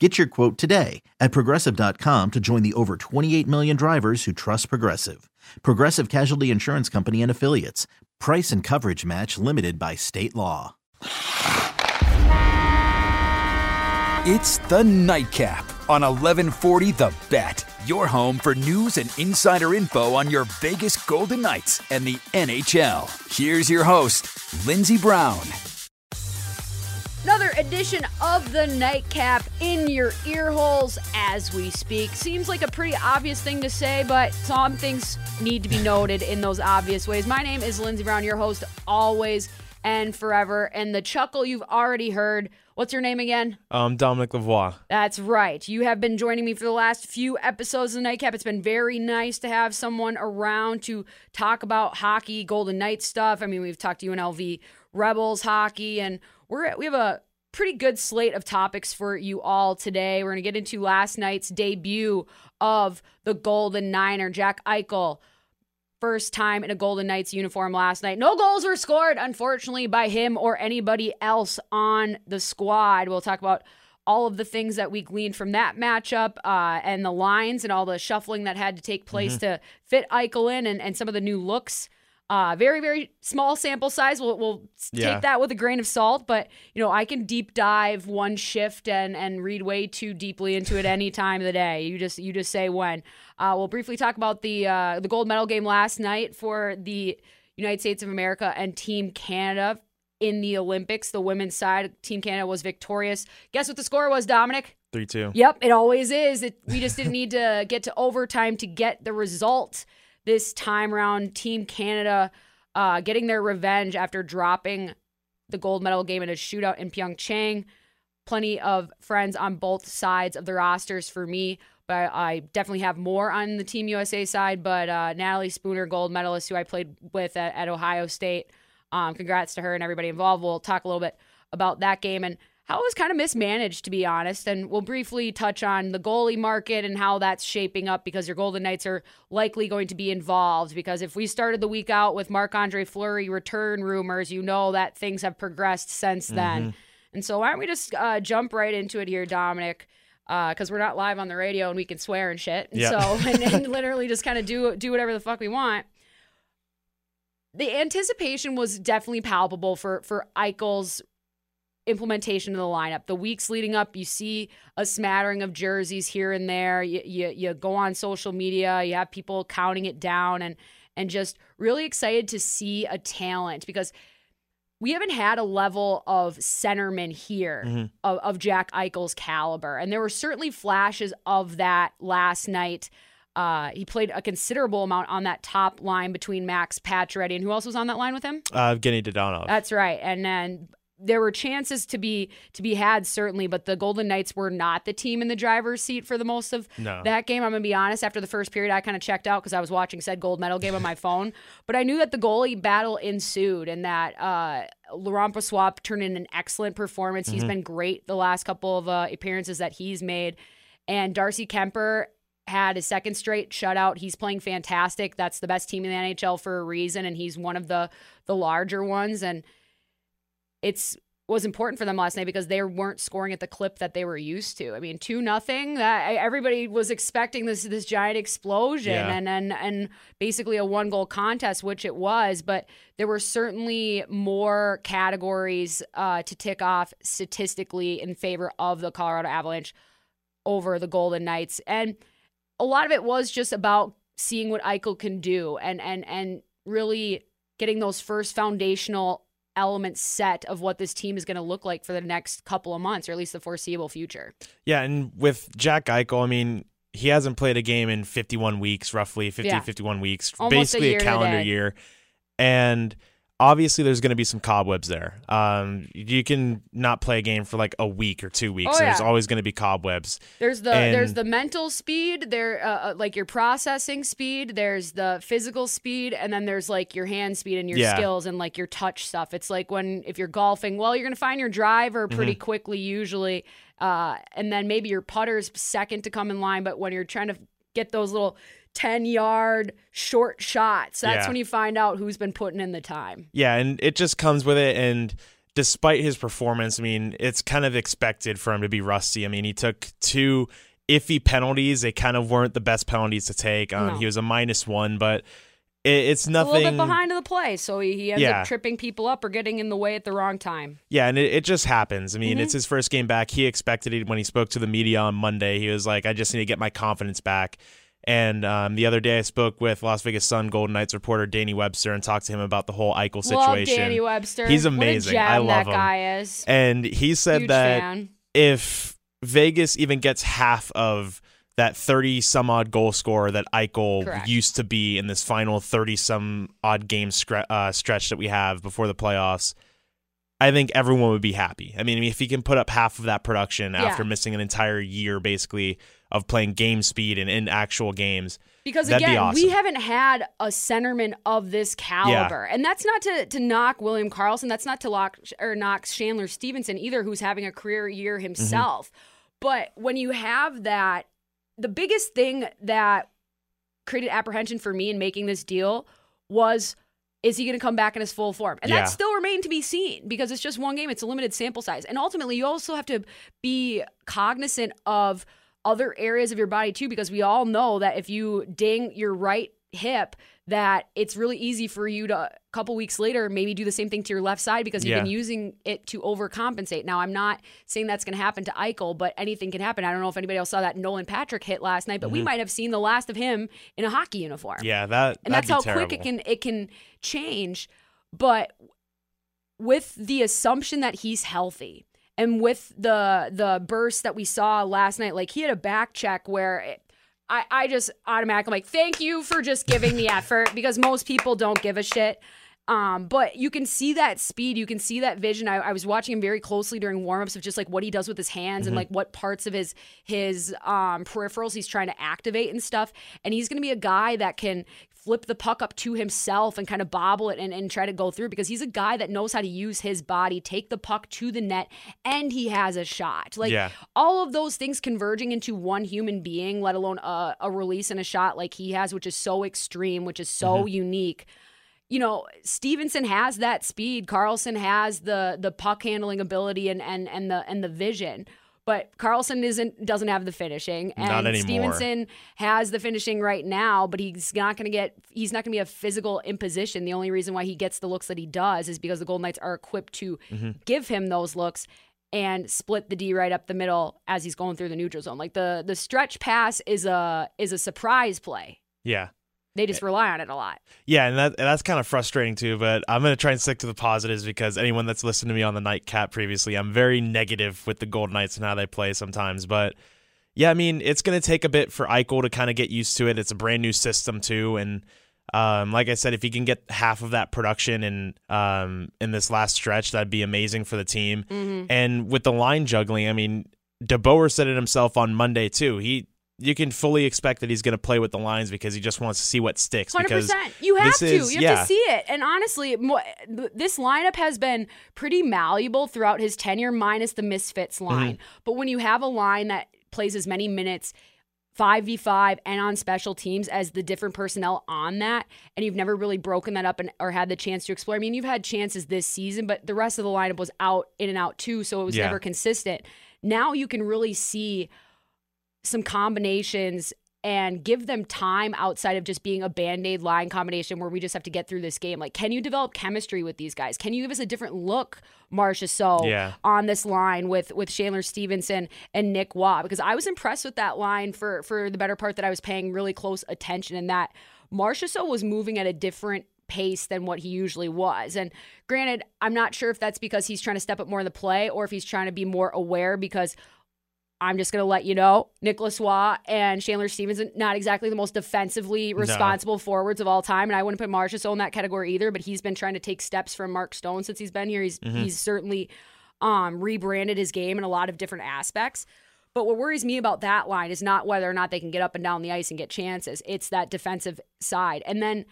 Get your quote today at progressive.com to join the over 28 million drivers who trust Progressive. Progressive Casualty Insurance Company and Affiliates. Price and coverage match limited by state law. It's the Nightcap on 1140 The Bet. Your home for news and insider info on your Vegas Golden Knights and the NHL. Here's your host, Lindsey Brown. Another edition of the Nightcap in your ear holes as we speak. Seems like a pretty obvious thing to say, but some things need to be noted in those obvious ways. My name is Lindsey Brown, your host always and forever. And the chuckle you've already heard. What's your name again? Um, Dominic Lavoie. That's right. You have been joining me for the last few episodes of the Nightcap. It's been very nice to have someone around to talk about hockey, Golden Knights stuff. I mean, we've talked to UNLV Rebels hockey, and we're we have a pretty good slate of topics for you all today. We're going to get into last night's debut of the Golden Niner, Jack Eichel. First time in a Golden Knights uniform last night. No goals were scored, unfortunately, by him or anybody else on the squad. We'll talk about all of the things that we gleaned from that matchup uh, and the lines and all the shuffling that had to take place mm-hmm. to fit Eichel in and, and some of the new looks uh, very, very small sample size. We'll, we'll yeah. take that with a grain of salt, but you know, I can deep dive one shift and and read way too deeply into it any time of the day. You just you just say when. Uh, we'll briefly talk about the uh, the gold medal game last night for the United States of America and Team Canada in the Olympics. The women's side, Team Canada was victorious. Guess what the score was, Dominic? 3 2. Yep, it always is. It, we just didn't need to get to overtime to get the result this time around. Team Canada uh, getting their revenge after dropping the gold medal game in a shootout in Pyeongchang. Plenty of friends on both sides of the rosters for me, but I definitely have more on the Team USA side. But uh, Natalie Spooner, gold medalist, who I played with at, at Ohio State, um, congrats to her and everybody involved. We'll talk a little bit about that game and how it was kind of mismanaged, to be honest. And we'll briefly touch on the goalie market and how that's shaping up because your Golden Knights are likely going to be involved. Because if we started the week out with Marc Andre Fleury return rumors, you know that things have progressed since then. Mm-hmm. And so, why don't we just uh, jump right into it here, Dominic? Because uh, we're not live on the radio and we can swear and shit. And yeah. so, and, and literally just kind of do do whatever the fuck we want the anticipation was definitely palpable for for Eichel's implementation of the lineup. The weeks leading up, you see a smattering of jerseys here and there. You, you, you go on social media, you have people counting it down and and just really excited to see a talent because we haven't had a level of centerman here mm-hmm. of, of Jack Eichel's caliber. And there were certainly flashes of that last night. Uh, he played a considerable amount on that top line between Max Pacioretty and who else was on that line with him? Uh, Evgeny Dadonov. That's right. And then there were chances to be to be had certainly, but the Golden Knights were not the team in the driver's seat for the most of no. that game. I'm gonna be honest. After the first period, I kind of checked out because I was watching said gold medal game on my phone. But I knew that the goalie battle ensued and that uh, Laurent Brossoit turned in an excellent performance. Mm-hmm. He's been great the last couple of uh, appearances that he's made, and Darcy Kuemper had a second straight shutout. He's playing fantastic. That's the best team in the NHL for a reason, and he's one of the the larger ones and it's was important for them last night because they weren't scoring at the clip that they were used to. I mean, two nothing. That everybody was expecting this this giant explosion yeah. and and and basically a one goal contest, which it was. But there were certainly more categories uh, to tick off statistically in favor of the Colorado Avalanche. over the Golden Knights. And a lot of it was just about seeing what Eichel can do and and and really getting those first foundational elements set of what this team is going to look like for the next couple of months or at least the foreseeable future. Yeah, and with Jack Eichel, I mean, he hasn't played a game in 51 weeks, roughly 50, Yeah. 51 weeks, Almost basically year a calendar year. And obviously, there's going to be some cobwebs there. Um, you can not play a game for like a week or two weeks. Oh, There's always going to be cobwebs. There's the there's the mental speed, there uh, uh, like your processing speed, there's the physical speed, and then there's like your hand speed and your Yeah. skills and like your touch stuff. It's like when if you're golfing, well, you're gonna find your driver pretty Mm-hmm. quickly usually, uh, and then maybe your putter's second to come in line. But when you're trying to get those little ten yard short shots, that's Yeah. when you find out who's been putting in the time. Yeah, and it just comes with it. And despite his performance, I mean, it's kind of expected for him to be rusty. I mean, he took two iffy penalties. They kind of weren't the best penalties to take. Um, No. He was a minus one, but it, it's A nothing. little bit behind of the play, so he, he ends Yeah. up tripping people up or getting in the way at the wrong time. Yeah, and it, it just happens. I mean, Mm-hmm. it's his first game back. He expected it when he spoke to the media on Monday. He was like, I just need to get my confidence back. And um, the other day, I spoke with Las Vegas Sun Golden Knights reporter Danny Webster and talked to him about the whole Eichel situation. Love Danny Webster. He's amazing. I love that him. guy is. And he said Huge that fan. if Vegas even gets half of that 30 some odd goal scorer that Eichel Correct. used to be in this final 30 some odd game uh, stretch that we have before the playoffs, I think everyone would be happy. I mean, if he can put up half of that production Yeah. after missing an entire year basically of playing game speed and in actual games, Because That'd be again, we haven't had a centerman of this caliber, and that's not to to knock William Karlsson. That's not to lock or knock Chandler Stephenson either, who's having a career year mm-hmm. himself. But when you have that, the biggest thing that created apprehension for me in making this deal was. Is he going to come back in his full form? And Yeah. that still remained to be seen because it's just one game. It's a limited sample size. And ultimately, you also have to be cognizant of other areas of your body too, because we all know that if you ding your right hip, that it's really easy for you to a couple weeks later maybe do the same thing to your left side because you've been using it to overcompensate. Now, I'm not saying that's going to happen to Eichel, but anything can happen. I don't know if anybody else saw that Nolan Patrick hit last night, but we might have seen the last of him in a hockey uniform Mm-hmm. yeah, that and that's how terrible. quick it can it can change but with the assumption that he's healthy and with the the burst that we saw last night like he had a back check where it, I, I just automatically like thank you for just giving the effort because most people don't give a shit um, but you can see that speed, you can see that vision. I, I was watching him very closely during warmups of just like what he does with his hands and like what parts of his his um, peripherals he's trying to activate and stuff. And he's going to be a guy that can flip the puck up to himself and kind of bobble it and, and try to go through because he's a guy that knows how to use his body, take the puck to the net, and he has a shot. Like Yeah. all of those things converging into one human being, let alone a, a release and a shot like he has, which is so extreme, which is so unique you know, Stephenson has that speed. Karlsson has the the puck handling ability and and and the and the vision. But Karlsson isn't doesn't have the finishing, and Not anymore. Stephenson has the finishing right now. But he's not going to get he's not going to be a physical imposition. The only reason why he gets the looks that he does is because the Golden Knights are equipped to Mm-hmm. give him those looks and split the D right up the middle as he's going through the neutral zone. Like the the stretch pass is a is a surprise play. yeah. They just rely on it a lot. Yeah, and that and that's kind of frustrating too. But I'm gonna try and stick to the positives because anyone that's listened to me on the nightcap previously, I'm very negative with the Golden Knights and how they play sometimes. But yeah, I mean, it's gonna take a bit for Eichel to kind of get used to it. It's a brand new system too, and um, like I said, if he can get half of that production in um, in this last stretch, that'd be amazing for the team. And with the line juggling, I mean, DeBoer said it himself on Monday too. He you can fully expect that he's going to play with the lines because he just wants to see what sticks. Hundred Because percent. You have to. is- you have yeah. to see it. And honestly, this lineup has been pretty malleable throughout his tenure, minus the misfits Mm-hmm. line. But when you have a line that plays as many minutes. 5v5 and on special teams as the different personnel on that and you've never really broken that up and or had the chance to explore. I mean, you've had chances this season, but the rest of the lineup was out in and out too, so it was Yeah. never consistent. Now you can really see some combinations and give them time outside of just being a band-aid line combination where we just have to get through this game. Like, can you develop chemistry with these guys? Can you give us a different look, Marchessault, Yeah. on this line with with Chandler Stephenson and Nick Roy? Because I was impressed with that line for for the better part that I was paying really close attention and that Marchessault was moving at a different pace than what he usually was. And granted, I'm not sure if that's because he's trying to step up more in the play or if he's trying to be more aware because I'm just going to let you know, Nicholas Roy and Chandler Stephenson, not exactly the most defensively responsible forwards of all time. And I wouldn't put Marchessault in that category either, but he's been trying to take steps from Mark Stone since he's been here. He's, he's certainly um, rebranded his game in a lot of different aspects. But what worries me about that line is not whether or not they can get up and down the ice and get chances. It's that defensive side. And then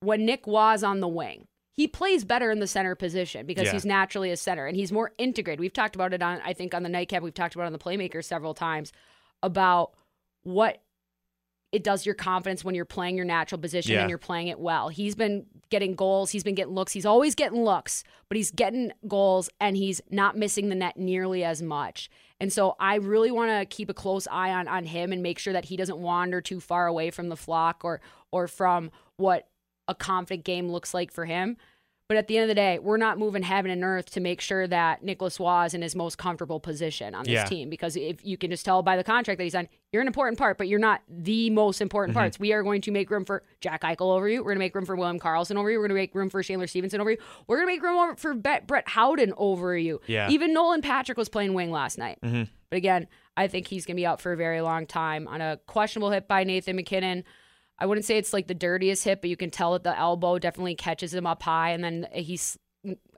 when Nick was on the wing, he plays better in the center position because Yeah. he's naturally a center and he's more integrated. We've talked about it on, I think, on the nightcap. We've talked about it on the playmaker several times about what it does your confidence when you're playing your natural position Yeah. and you're playing it well. He's been getting goals, he's been getting looks, he's always getting looks, but he's getting goals and he's not missing the net nearly as much. And so I really want to keep a close eye on on him and make sure that he doesn't wander too far away from the flock or or from what a confident game looks like for him. But at the end of the day, we're not moving heaven and earth to make sure that Nicholas Roy is in his most comfortable position on this Yeah. team. Because if you can just tell by the contract that he's on, you're an important part, but you're not the most important Mm-hmm. parts. We are going to make room for Jack Eichel over you. We're going to make room for William Karlsson over you. We're going to make room for Chandler Stephenson over you. We're going to make room for Brett Howden over you. Yeah. Even Nolan Patrick was playing wing last night. Mm-hmm. But again, I think he's going to be out for a very long time on a questionable hit by Nathan MacKinnon. I wouldn't say it's like the dirtiest hit, but you can tell that the elbow definitely catches him up high. And then he's,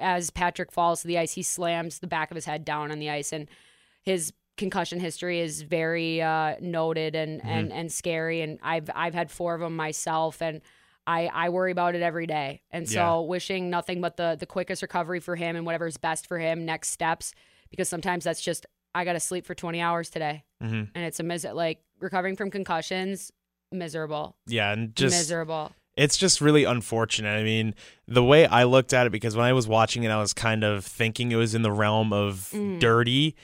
as Patrick falls to the ice, he slams the back of his head down on the ice. And his concussion history is very uh, noted and, and, and scary. And I've, I've had four of them myself. And I, I worry about it every day. And so Yeah. wishing nothing but the, the quickest recovery for him and whatever's best for him, next steps, because sometimes that's just, I got to sleep for 20 hours today. hmm And it's a mis- like recovering from concussions, miserable, Yeah, and just miserable. it's just really unfortunate. I mean, the way I looked at it, because when I was watching it, I was kind of thinking it was in the realm of Mm. dirty,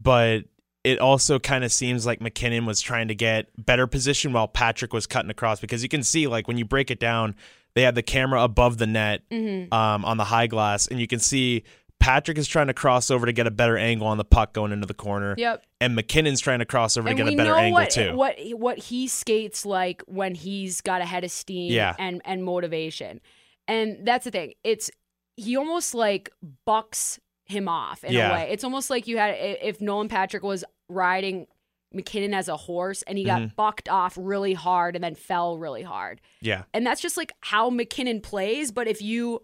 but it also kind of seems like MacKinnon was trying to get better position while Patrick was cutting across because you can see, like, when you break it down, they had the camera above the net Mm-hmm. um, on the high glass, and you can see Patrick is trying to cross over to get a better angle on the puck going into the corner, Yep. and MacKinnon's trying to cross over And to get a better angle what, too. what what he skates like when he's got a head of steam Yeah. and and motivation. And that's the thing. It's he almost like bucks him off in Yeah. a way. It's almost like you had if Nolan Patrick was riding MacKinnon as a horse and he got Mm-hmm. bucked off really hard and then fell really hard. yeah, And that's just like how MacKinnon plays. But if you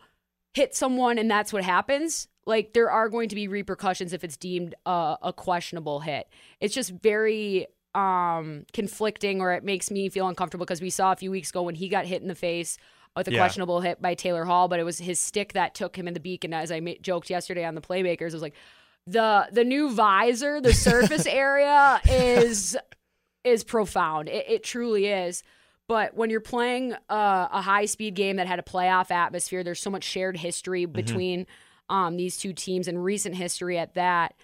hit someone and that's what happens, like there are going to be repercussions if it's deemed a, a questionable hit. It's just very um conflicting or it makes me feel uncomfortable because we saw a few weeks ago when he got hit in the face with a Yeah. questionable hit by Taylor Hall, but it was his stick that took him in the beak. And as I ma- joked yesterday on the Playmakers, it was like the the new visor, the surface area is is profound. It, it truly is. But when you're playing uh, a, a high speed game that had a playoff atmosphere, there's so much shared history mm-hmm. between um, these two teams and recent history at that.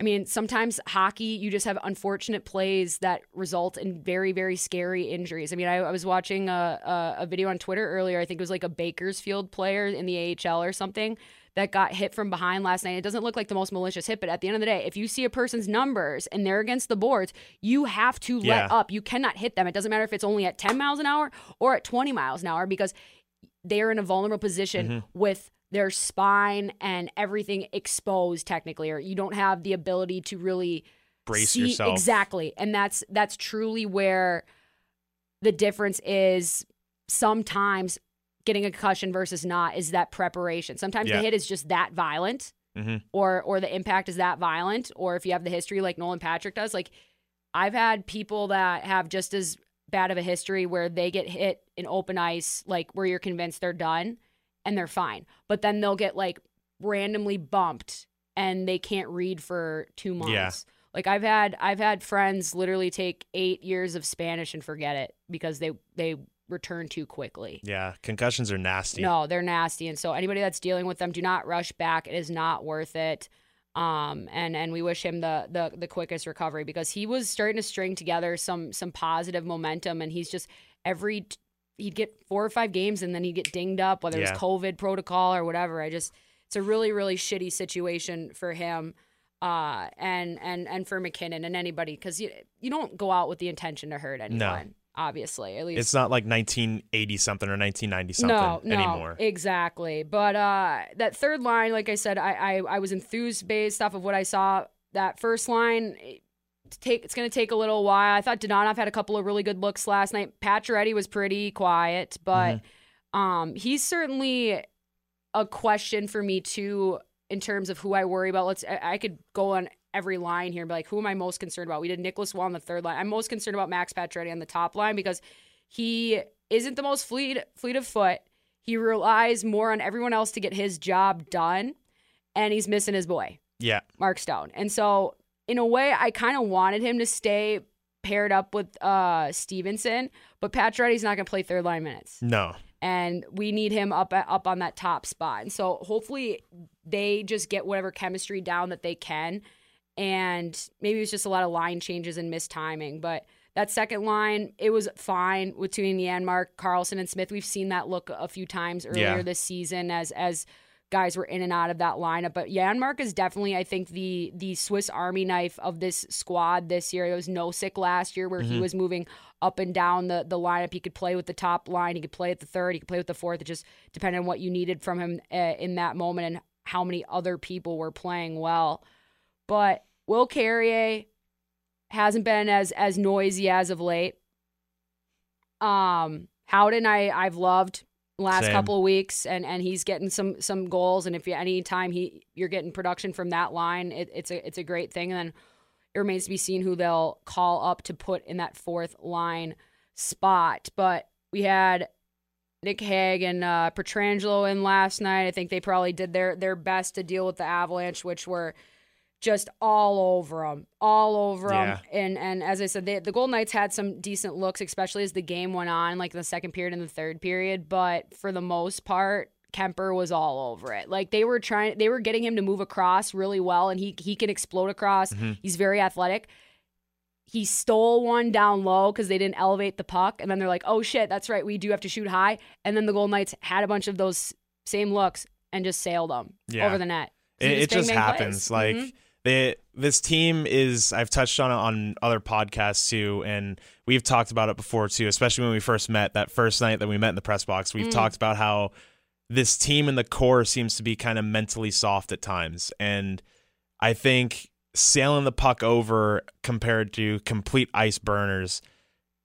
I mean, sometimes hockey, you just have unfortunate plays that result in very, very scary injuries. I mean, I, I was watching a, a, a video on Twitter earlier. I think it was like a Bakersfield player in the AHL or something that got hit from behind last night. It doesn't look like the most malicious hit, but at the end of the day, if you see a person's numbers and they're against the boards, you have to let up. You cannot hit them. It doesn't matter if it's only at 10 miles an hour or at 20 miles an hour because they're in a vulnerable position Mm-hmm. with their spine and everything exposed technically or you don't have the ability to really brace see- yourself. exactly and that's that's truly where the difference is sometimes getting a concussion versus not is that preparation sometimes Yeah. the hit is just that violent Mhm. or or the impact is that violent or if you have the history like Nolan Patrick does like I've had people that have just as bad of a history where they get hit in open ice like where you're convinced they're done and they're fine but then they'll get like randomly bumped and they can't read for 2 months Yeah. like I've had I've had friends literally take 8 years of Spanish and forget it because they they return too quickly Yeah, concussions are nasty. no, they're nasty. And so anybody that's dealing with them, do not rush back. It is not worth it. Um, and and we wish him the the the quickest recovery because he was starting to string together some some positive momentum, and he's just every he'd get four or five games and then he'd get dinged up, whether Yeah. it's COVID protocol or whatever. I just it's a really really shitty situation for him. Uh, and and and for MacKinnon and anybody because you you don't go out with the intention to hurt anyone. Obviously, at least It's not like 1980 something or 1990 something no, no, anymore. Exactly. But uh, that third line, like I said, I, I I was enthused based off of what I saw. That first line, it- take it's going to take a little while. I thought Donov had a couple of really good looks last night. Pacioretty was pretty quiet, but Mm-hmm. um, he's certainly a question for me too in terms of who I worry about. Let's I, I could go on every line here and be like, who am I most concerned about? We did Nicholas Roy on the third line. I'm most concerned about Max Pacioretty on the top line because he isn't the most fleet fleet of foot. He relies more on everyone else to get his job done, and he's missing his boy. yeah. Mark Stone. And so, in a way, I kind of wanted him to stay paired up with uh, Stephenson, but Pacioretty's not going to play third line minutes, No. and we need him up up on that top spot. And so, hopefully, they just get whatever chemistry down that they can, and maybe it's just a lot of line changes and mistiming, but. That second line, it was fine between Janmark, Karlsson, and Smith. We've seen that look a few times earlier Yeah. this season as as guys were in and out of that lineup. But Janmark is definitely, I think, the the Swiss Army knife of this squad this year. It was Nosek last year where he was moving up and down the, the lineup. He could play with the top line, he could play at the third, he could play with the fourth. It just depended on what you needed from him uh, in that moment and how many other people were playing well. But Will Carrier hasn't been as as noisy as of late. Um, Howden, I I've loved last Same. couple of weeks, and and he's getting some some goals. And if you anytime he you're getting production from that line, it, it's a it's a great thing. And then it remains to be seen who they'll call up to put in that fourth line spot. But we had Nick Hague and uh, Pietrangelo in last night. I think they probably did their their best to deal with the Avalanche, which were just all over them, all over them. Yeah. And and as I said, they, the Golden Knights had some decent looks, especially as the game went on, like the second period and the third period. But for the most part, Kuemper was all over it. Like they were trying, they were getting him to move across really well, and he he can explode across. He's very athletic. He stole one down low because they didn't elevate the puck, and then they're like, "Oh shit, that's right, we do have to shoot high." And then the Golden Knights had a bunch of those same looks and just sailed them Yeah. over the net. So It, they it just happens. plays. Like Mhm. They, this team is. I've touched on it on other podcasts too, and we've talked about it before too. Especially when we first met that first night that we met in the press box. Mm. We've talked about how this team in the core seems to be kind of mentally soft at times, and I think sailing the puck over compared to complete ice burners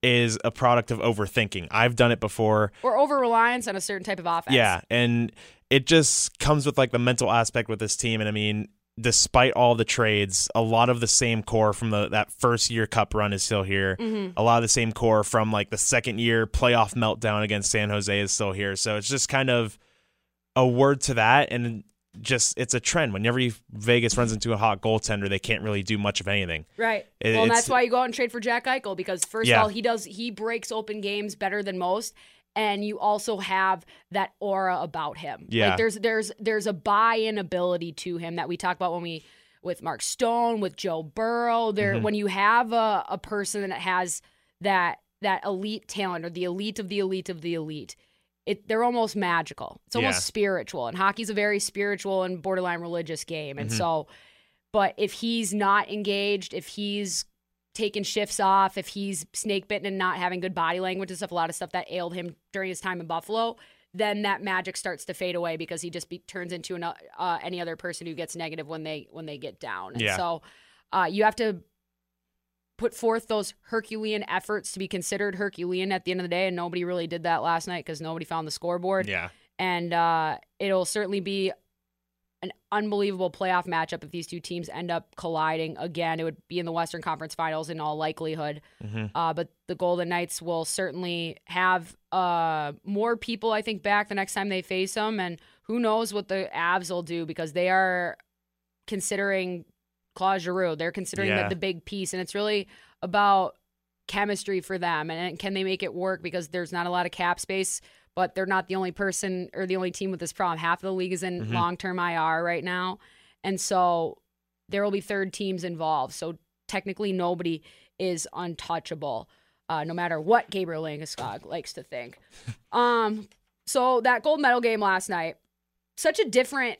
is a product of overthinking. I've done it before. or over reliance on a certain type of offense. Yeah, and it just comes with like the mental aspect with this team. And I mean, despite all the trades, a lot of the same core from the that first year cup run is still here. Mm-hmm. A lot of the same core from like the second year playoff meltdown against San Jose is still here. So it's just kind of a word to that and just it's a trend. Whenever you, Vegas runs into a hot goaltender, they can't really do much of anything. Right. It- well, and that's why you go out and trade for Jack Eichel because first Yeah. of all, he does he breaks open games better than most, and you also have that aura about him. Yeah. Like there's there's there's a buy-in ability to him that we talk about when we with Mark Stone, with Joe Burrow. There Mm-hmm. when you have a, a person that has that that elite talent or the elite of the elite of the elite. It, they're almost magical. It's almost Yeah. spiritual, and hockey's a very spiritual and borderline religious game. Mm-hmm. And so, but if he's not engaged, if he's taking shifts off, if he's snake bitten and not having good body language and stuff, a lot of stuff that ailed him during his time in Buffalo, then that magic starts to fade away because he just be, turns into an, uh, any other person who gets negative when they when they get down. And Yeah. so uh, you have to put forth those Herculean efforts to be considered Herculean at the end of the day, and nobody really did that last night because nobody found the scoreboard Yeah. and uh, it'll certainly be an unbelievable playoff matchup if these two teams end up colliding again. It would be in the Western Conference Finals in all likelihood. Uh, but the Golden Knights will certainly have uh, more people, I think, back the next time they face them, and who knows what the Avs will do because they are considering Claude Giroux. They're considering Yeah. the, the big piece, and it's really about chemistry for them and can they make it work because there's not a lot of cap space but they're not the only person or the only team with this problem half of the league is in long-term ir right now and so there will be third teams involved. So technically, nobody is untouchable, uh, no matter what Gabriel Landeskog likes to think. um, so that gold medal game last night, such a different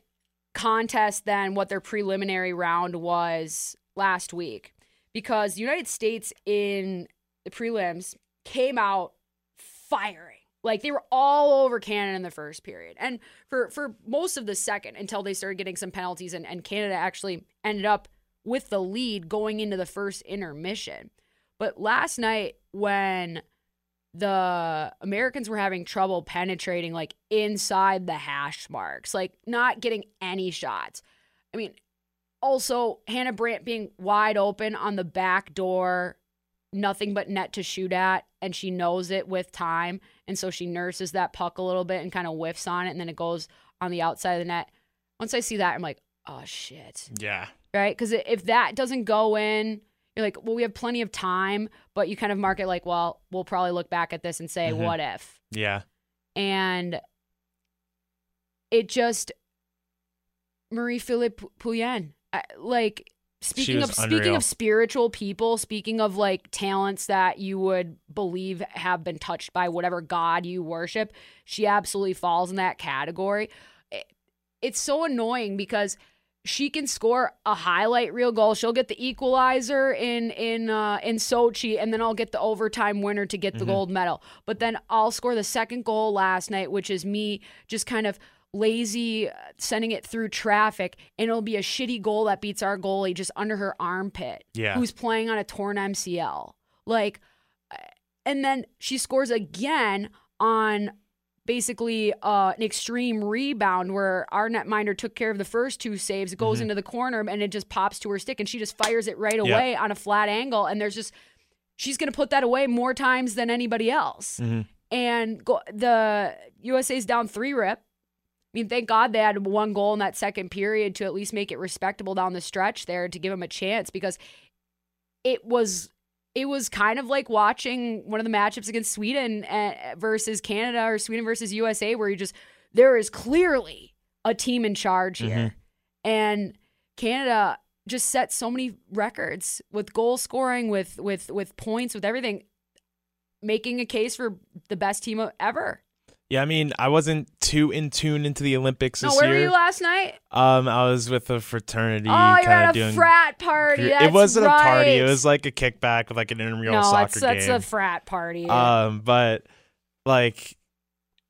contest than what their preliminary round was last week, because the United States in the prelims came out firing. Like they were all over Canada in the first period. And for for most of the second until they started getting some penalties and, and Canada actually ended up with the lead going into the first intermission. But last night when the Americans were having trouble penetrating like inside the hash marks, like not getting any shots. I mean, also Hannah Brandt being wide open on the back door nothing but net to shoot at and she knows it with time and so she nurses that puck a little bit and kind of whiffs on it and then it goes on the outside of the net once i see that i'm like oh shit Yeah. right because if that doesn't go in you're like well we have plenty of time but you kind of mark it like well we'll probably look back at this and say Mhm. what if Yeah. and it just Marie Philip Poulin, like speaking of was speaking of spiritual people, speaking of like talents that you would believe have been touched by whatever god you worship, she absolutely falls in that category. It- it's so annoying because she can score a highlight reel goal. She'll get the equalizer in in uh, in Sochi, and then I'll get the overtime winner to get the gold medal. But then I'll score the second goal last night, which is me just kind of lazy uh, sending it through traffic, and it'll be a shitty goal that beats our goalie just under her armpit, Yeah. who's playing on a torn MCL. Like, uh, and then she scores again on basically uh, an extreme rebound where our netminder took care of the first two saves. It goes Mm-hmm. into the corner and it just pops to her stick, and she just fires it right away on a flat angle. And there's just she's going to put that away more times than anybody else. Mhm. And go, the USA's down three rip. I mean, thank God they had one goal in that second period to at least make it respectable down the stretch there to give them a chance because it was it was kind of like watching one of the matchups against Sweden uh, versus Canada or Sweden versus USA where you just there is clearly a team in charge here. And Canada just set so many records with goal scoring with with with points with everything making a case for the best team ever. Yeah, I mean, I wasn't too in tune into the Olympics No, this where year. were you last night? Um, I was with a fraternity. Oh, you're at a doing, frat party. It wasn't a party. It was like a kickback with like an intramural no, soccer that's that's game. a frat party. Um, but like,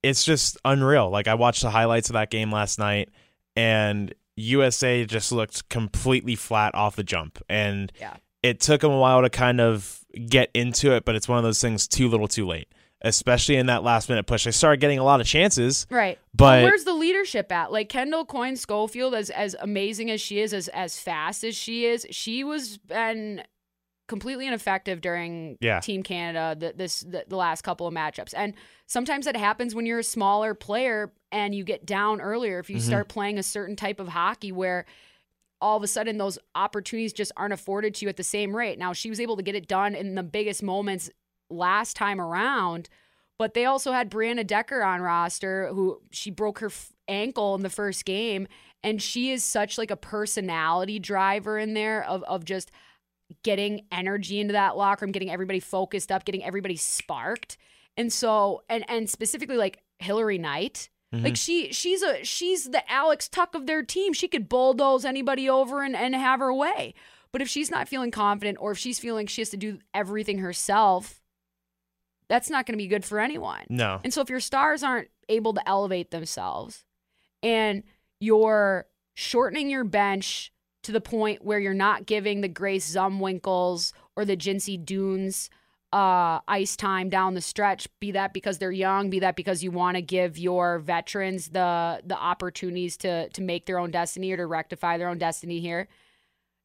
it's just unreal. Like I watched the highlights of that game last night, and USA just looked completely flat off the jump, and Yeah. it took them a while to kind of get into it. But it's one of those things too little, too late. Especially in that last minute push, they started getting a lot of chances. Right. But- where's the leadership at? Like Kendall Coyne Schofield, as as amazing as she is, as as fast as she is, she was been completely ineffective during Yeah. Team Canada the, this the, the last couple of matchups. And sometimes that happens when you're a smaller player and you get down earlier. If you Mhm. start playing a certain type of hockey where all of a sudden those opportunities just aren't afforded to you at the same rate. Now she was able to get it done in the biggest moments last time around, but they also had Brianna Decker on roster who she broke her f- ankle in the first game and she is such like a personality driver in there of of just getting energy into that locker room, getting everybody focused up, getting everybody sparked. And so and and specifically like Hillary Knight, mm-hmm. like she she's a she's the Alex Tuch of their team. She could bulldoze anybody over and, and have her way. But if she's not feeling confident or if she's feeling she has to do everything herself, that's not going to be good for anyone. No. And so if your stars aren't able to elevate themselves and you're shortening your bench to the point where you're not giving the Grace Zumwinkles or the Jincy Dunnes uh, ice time down the stretch, be that because they're young, be that because you want to give your veterans the the opportunities to to make their own destiny or to rectify their own destiny here.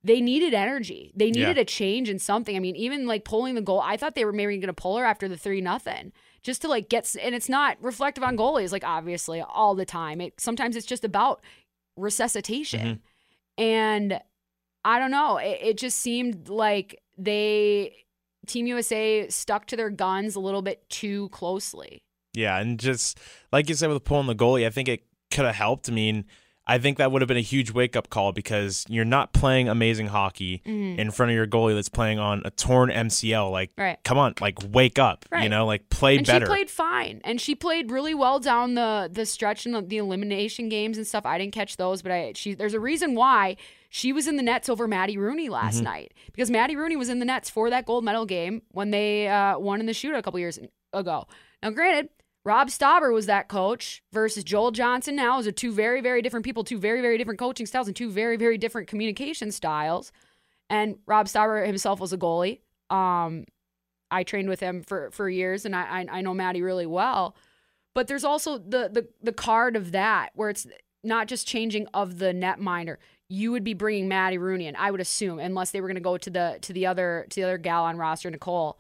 They needed energy. They needed Yeah. a change in something. I mean, even like pulling the goal, I thought they were maybe going to pull her after the three nothing, just to like get. And it's not reflective on goalies, like obviously all the time. It sometimes it's just about resuscitation, mm-hmm. and I don't know. It, it just seemed like they Team USA stuck to their guns a little bit too closely. Yeah, and just like you said with pulling the goalie, I think it could have helped. I mean, I think that would have been a huge wake up call because you're not playing amazing hockey Mhm. in front of your goalie that's playing on a torn MCL. Like, Right. come on, like wake up. You know, like play and better. she played fine, and she played really well down the the stretch and the, the elimination games and stuff. I didn't catch those, but I she there's a reason why she was in the nets over Maddie Rooney last Mm-hmm. night because Maddie Rooney was in the nets for that gold medal game when they uh, won in the shootout a couple years ago. Now, granted. Rob Stauber was that coach versus Joel Johnson now. Those are two very, very different people, two very, very different coaching styles, and two very, very different communication styles. And Rob Stauber himself was a goalie. Um, I trained with him for for years, and I I, I know Maddie really well. But there's also the the the card of that where it's not just changing of the net minder. You would be bringing Maddie Rooney in, I would assume, unless they were going to go to the to the other to the other gal on roster, Nicole.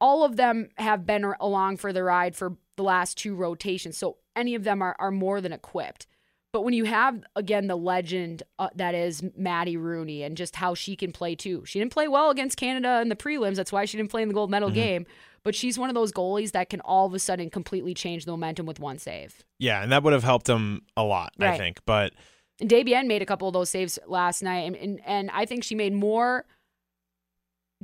All of them have been along for the ride for the last two rotations, so any of them are are more than equipped. But when you have again the legend uh, that is Maddie Rooney and just how she can play too, she didn't play well against Canada in the prelims. That's why she didn't play in the gold medal game. But she's one of those goalies that can all of a sudden completely change the momentum with one save. yeah, and that would have helped him a lot, I think. But And Desbiens made a couple of those saves last night, and, and and I think she made more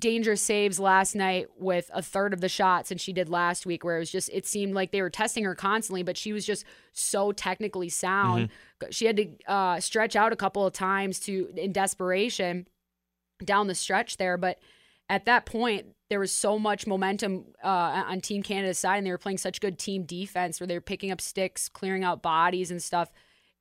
dangerous saves last night with a third of the shots than she did last week, where it was just it seemed like they were testing her constantly, but she was just so technically sound. She had to uh, stretch out a couple of times to in desperation down the stretch there, but at that point there was so much momentum uh, on Team Canada's side, and they were playing such good team defense where they were picking up sticks, clearing out bodies and stuff.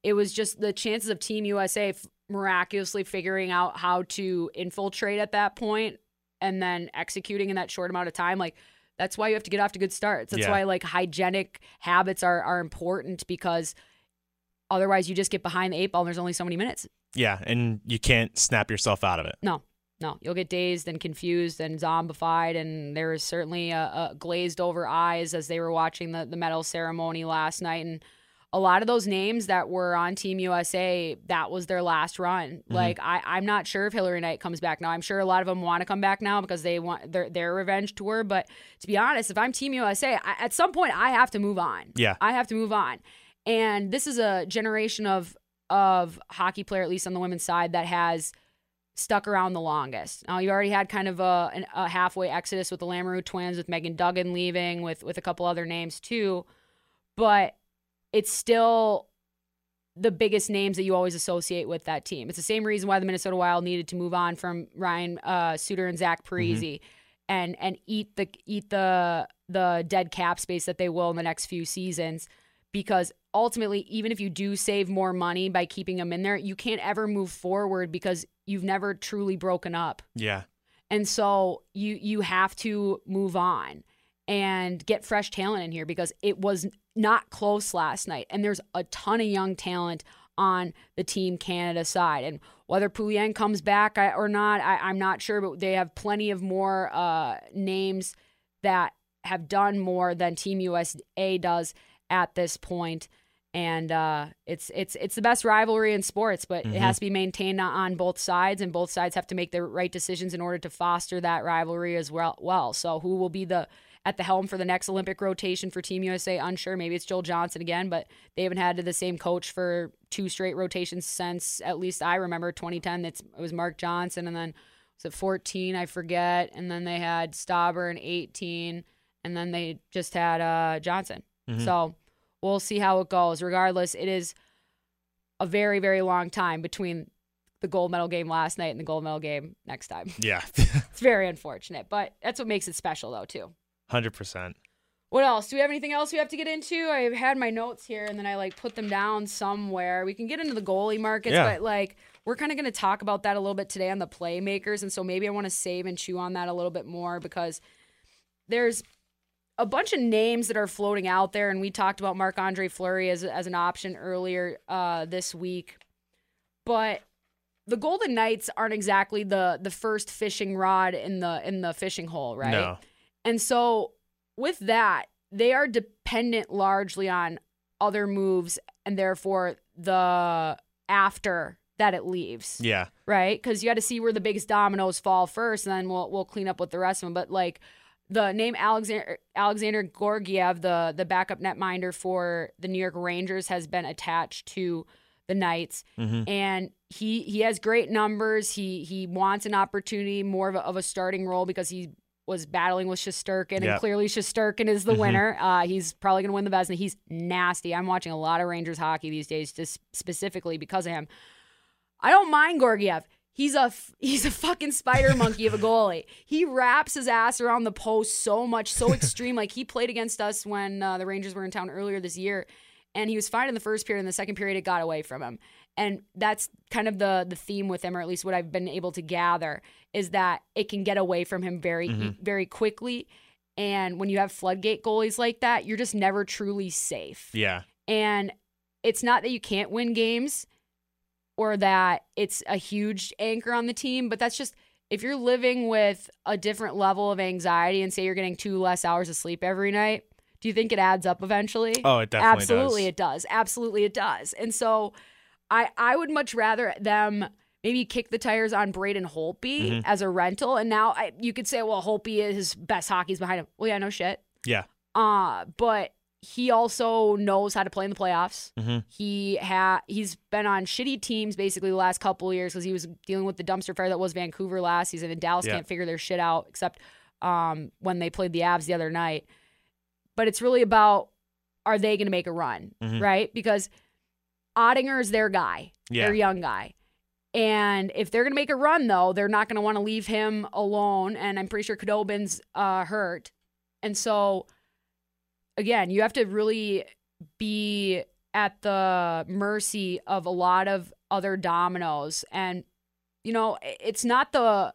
It was just the chances of Team USA f- miraculously figuring out how to infiltrate at that point and then executing in that short amount of time. Like that's why you have to get off to good starts. That's Yeah. why like hygienic habits are are important because otherwise you just get behind the eight ball and there's only so many minutes. yeah, and you can't snap yourself out of it. No, no, you'll get dazed and confused and zombified, and there was certainly a, a glazed over eyes as they were watching the the medal ceremony last night, and a lot of those names that were on Team USA, that was their last run. Mm-hmm. Like I, I'm not sure if Hillary Knight comes back now. I'm sure a lot of them want to come back now because they want their their revenge tour. But to be honest, if I'm Team USA, I, at some point I have to move on. Yeah. I have to move on. And this is a generation of of hockey player, at least on the women's side, that has stuck around the longest. Now you already had kind of a, an- a halfway exodus with the Lamoureux twins, with Megan Duggan leaving, with with a couple other names too, but it's still the biggest names that you always associate with that team. It's the same reason why the Minnesota Wild needed to move on from Ryan uh, Suter and Zach Parise and and eat the eat the the dead cap space that they will in the next few seasons because ultimately even if you do save more money by keeping them in there, you can't ever move forward because you've never truly broken up. Yeah. And so you you have to move on and get fresh talent in here because it was not close last night. And there's a ton of young talent on the Team Canada side. And whether Poulin comes back or not, I, I'm not sure, but they have plenty of more uh, names that have done more than Team USA does at this point. And uh, it's it's it's the best rivalry in sports, but it has to be maintained on- on both sides, and both sides have to make the right decisions in order to foster that rivalry as well. Well, so who will be the at the helm for the next Olympic rotation for Team USA? Unsure. Maybe it's Joel Johnson again, but they haven't had the same coach for two straight rotations since at least I remember 2010. It's, it was Mark Johnson, and then was it 14? I forget, and then they had Stauber in 18, and then they just had uh, Johnson. So we'll see how it goes. Regardless, it is a very, very long time between the gold medal game last night and the gold medal game next time. Yeah. It's very unfortunate, but that's what makes it special, though, too. 100%. What else? Do we have anything else we have to get into? I've had my notes here and then I like put them down somewhere. We can get into the goalie markets, Yeah. but like we're kind of going to talk about that a little bit today on the playmakers. And so maybe I want to save and chew on that a little bit more because there's a bunch of names that are floating out there. And we talked about Marc Andre Fleury as, as an option earlier uh, this week. But the Golden Knights aren't exactly the the first fishing rod in the in the fishing hole, right? No. And so with that, they are dependent largely on other moves and therefore the after that it leaves. Yeah. Right? Because you got to see where the biggest dominoes fall first, and then we'll we'll clean up with the rest of them. But like the name Alexander Alexander Georgiev, the the backup netminder for the New York Rangers, has been attached to the Knights, Mhm. and he he has great numbers. He he wants an opportunity more of a, of a starting role because he was battling with Shesterkin, Yeah. and clearly Shesterkin is the Mhm. winner. Uh, he's probably going to win the Vezina. He's nasty. I'm watching a lot of Rangers hockey these days, just specifically because of him. I don't mind Georgiev. He's a he's a fucking spider monkey of a goalie. He wraps his ass around the post so much, so extreme. like he played against us when uh, the Rangers were in town earlier this year, and he was fine in the first period. In the second period, it got away from him, and that's kind of the the theme with him, or at least what I've been able to gather, is that it can get away from him very e- mm-hmm. very quickly. And when you have floodgate goalies like that, you're just never truly safe. Yeah. And it's not that you can't win games or that it's a huge anchor on the team, but that's just if you're living with a different level of anxiety and say you're getting two less hours of sleep every night, do you think it adds up eventually? Oh, it definitely Absolutely does. it does. Absolutely it does. And so I I would much rather them maybe kick the tires on Braden Holtby Mm-hmm. as a rental. And now I, you could say, well, Holtby is his best hockey's behind him. Well, yeah, no shit. Yeah. Uh, but he also knows how to play in the playoffs. Mhm. He ha- he's been on shitty teams basically the last couple of years because he was dealing with the dumpster fire that was Vancouver last season, and Dallas Yeah. can't figure their shit out except um, when they played the Avs the other night. But it's really about are they going to make a run, Mhm. right? Because Oettinger is their guy, Yeah. their young guy. And if they're going to make a run, though, they're not going to want to leave him alone. And I'm pretty sure Khudobin's uh, hurt. And so, again, you have to really be at the mercy of a lot of other dominoes. And, you know, it's not the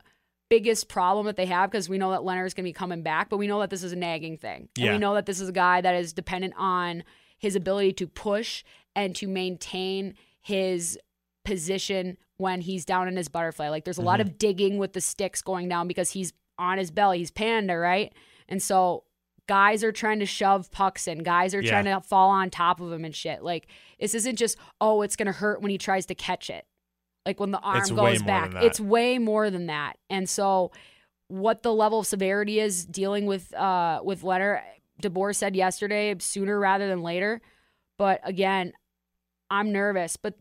biggest problem that they have because we know that Lehner's going to be coming back, but we know that this is a nagging thing. And we know that this is a guy that is dependent on his ability to push and to maintain his position when he's down in his butterfly. Like there's a lot of digging with the sticks going down because he's on his belly. He's panda, right? And so guys are trying to shove pucks in. Guys are Yeah. trying to fall on top of him and shit. Like this isn't just, oh, it's gonna hurt when he tries to catch it. Like when the arm It's goes back. It's way more than that. And so what the level of severity is dealing with uh with Lehner DeBoer said yesterday, sooner rather than later. But again, I'm nervous. But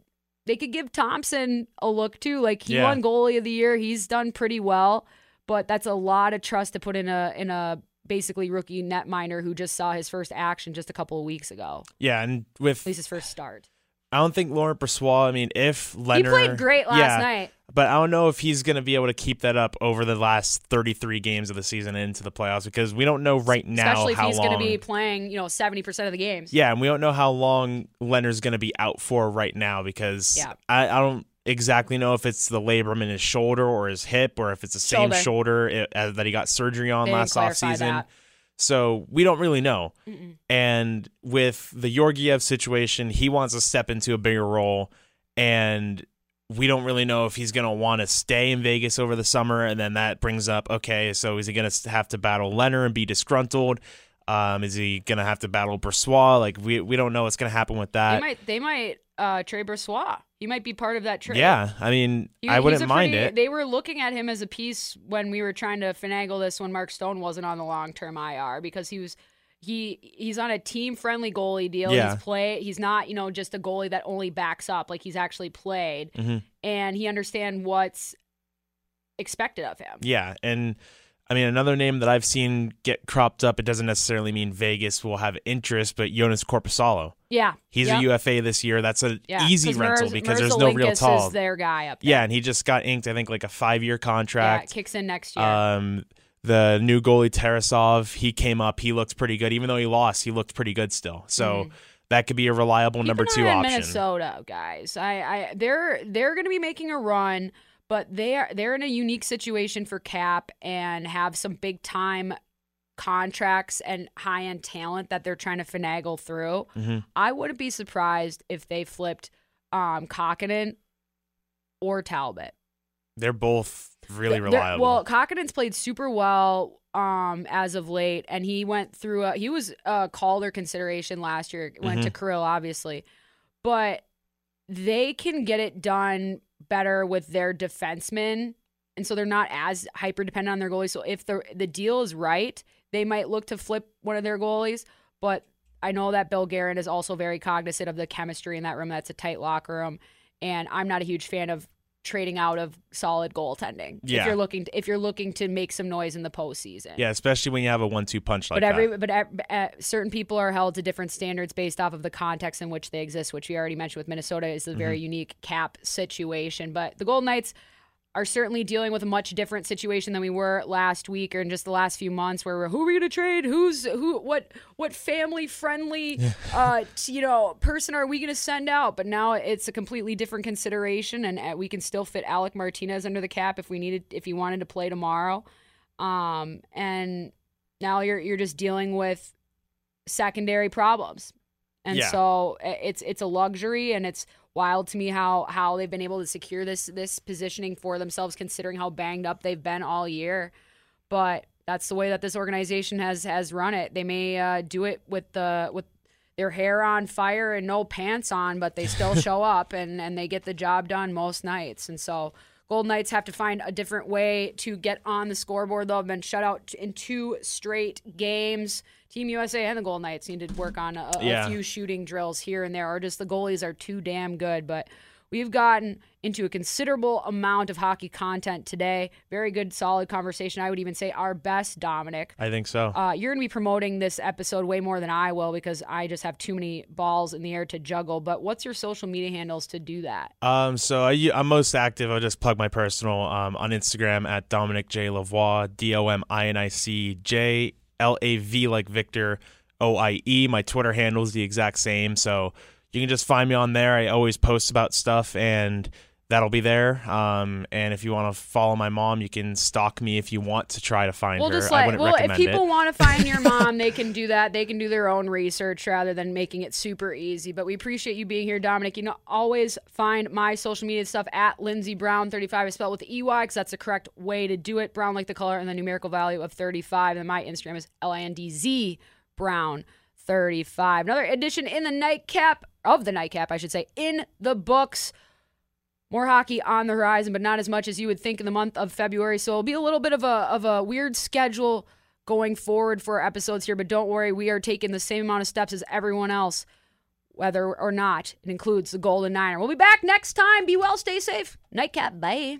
they could give Thompson a look too. Like he Yeah. won goalie of the year. He's done pretty well, but that's a lot of trust to put in a in a basically rookie net netminder who just saw his first action just a couple of weeks ago. Yeah, and with At least his first start. I don't think Laurent Brossoit. I mean, if Lehner he played great last yeah, night. but I don't know if he's going to be able to keep that up over the last 33 games of the season into the playoffs because we don't know right now Especially if he's going to be playing, you know, 70% of the games. yeah, and we don't know how long Lehner's going to be out for right now because Yeah. I, I don't exactly know if it's the labrum in his shoulder or his hip or if it's the same Shoulder. shoulder it, uh, that he got surgery on They last offseason. that. So we don't really know. Mm-mm. And with the Georgiev situation, he wants to step into a bigger role, and we don't really know if he's going to want to stay in Vegas over the summer. And then that brings up, okay, so is he going to have to battle Lehner and be disgruntled? Um, is he going to have to battle Brossoit? Like we we don't know what's going to happen with They that. might they might uh trade Brossoit. He might be part of that trade. Yeah, I mean, He- I wouldn't mind pretty- it. They were looking at him as a piece when we were trying to finagle this when Mark Stone wasn't on the long term IR because he was he he's on a team friendly goalie deal. Yeah. He's play he's not, you know, just a goalie that only backs up. Like he's actually played Mhm. and he understand what's expected of him. Yeah, and I mean another name that I've seen get cropped up. It doesn't necessarily mean Vegas will have interest, but Jonas Korpisalo. Yeah. He's Yep. a UFA this year. That's an Yeah, easy rental Merz- because there's no real tall. is their guy up there. Yeah, and he just got inked. I think like a five year contract. Yeah, kicks in next year. um, the new goalie Tarasov, he came up. He looked pretty good, even though he lost. He looked pretty good still. So that could be a reliable Keep number two option. Minnesota guys. I, I they're they're going to be making a run, but they are they're in a unique situation for Cap and have some big time contracts and high end talent that they're trying to finagle through. Mhm. I wouldn't be surprised if they flipped um or Talbot. They're both really They're- reliable. Well, Kahkonen's played super well um as of late, and he went through. A, he was a Calder consideration last year. Went to Mm-hmm. Kirill, obviously, but they can get it done better with their defensemen, and so they're not as hyper dependent on their goalies. So if the the deal is right, they might look to flip one of their goalies, but. I know that Bill Guerin is also very cognizant of the chemistry in that room. That's a tight locker room, and I'm not a huge fan of trading out of solid goaltending. Yeah. If you're looking to, if you're looking to make some noise in the postseason. Yeah, especially when you have a one-two punch like but every that. but uh, certain people are held to different standards based off of the context in which they exist, which we already mentioned with Minnesota is a very Mm-hmm. unique cap situation. But the Golden Knights are certainly dealing with a much different situation than we were last week or in just the last few months where we're who are we going to trade? Who's who what what family friendly uh t- you know person are we going to send out? But now it's a completely different consideration and uh, we can still fit Alec Martinez under the cap if we needed if he wanted to play tomorrow. Um and now you're you're just dealing with secondary problems. And Yeah. so uh, it's it's a luxury and it's wild to me how how they've been able to secure this this positioning for themselves considering how banged up they've been all year but that's the way that this organization has has run it they may uh, do it with the with their hair on fire and no pants on but they still show up and and they get the job done most nights and so Golden Knights have to find a different way to get on the scoreboard. Though have been shut out in two straight games. Team USA and the Golden Knights need to work on a, a Yeah. few shooting drills here and there, or just the goalies are too damn good. But we've gotten into a considerable amount of hockey content today. Very good, solid conversation. I would even say our best, Dominic. I think so. Uh, you're going to be promoting this episode way more than I will because I just have too many balls in the air to juggle. But what's your social media handles to do that? Um, so I, I'm most active. I'll just plug my personal um, on Instagram at Dominic J Lavoie, D O M I N I C J L A V like Victor O I E. My Twitter handle is the exact same, so you can just find me on there. I always post about stuff, and that'll be there. Um, and if you want to follow my mom, you can stalk me if you want to try to find We'll her. just I wouldn't well if people it. want to find your mom, they can do that. They can do their own research rather than making it super easy. But we appreciate you being here, Dominic. You know, always find my social media stuff at Lindsey Brown 35 is spelled with EY because that's the correct way to do it. Brown like the color and the numerical value of 35. And my Instagram is L I N D Z Brown 35. Another edition in the nightcap of the nightcap, I should say, in the books. More hockey on the horizon, but not as much as you would think in the month of February. So it'll be a little bit of a of a weird schedule going forward for our episodes here. But don't worry, we are taking the same amount of steps as everyone else, whether or not it includes the Golden Niner. We'll be back next time. Be well, stay safe. Nightcap, bye.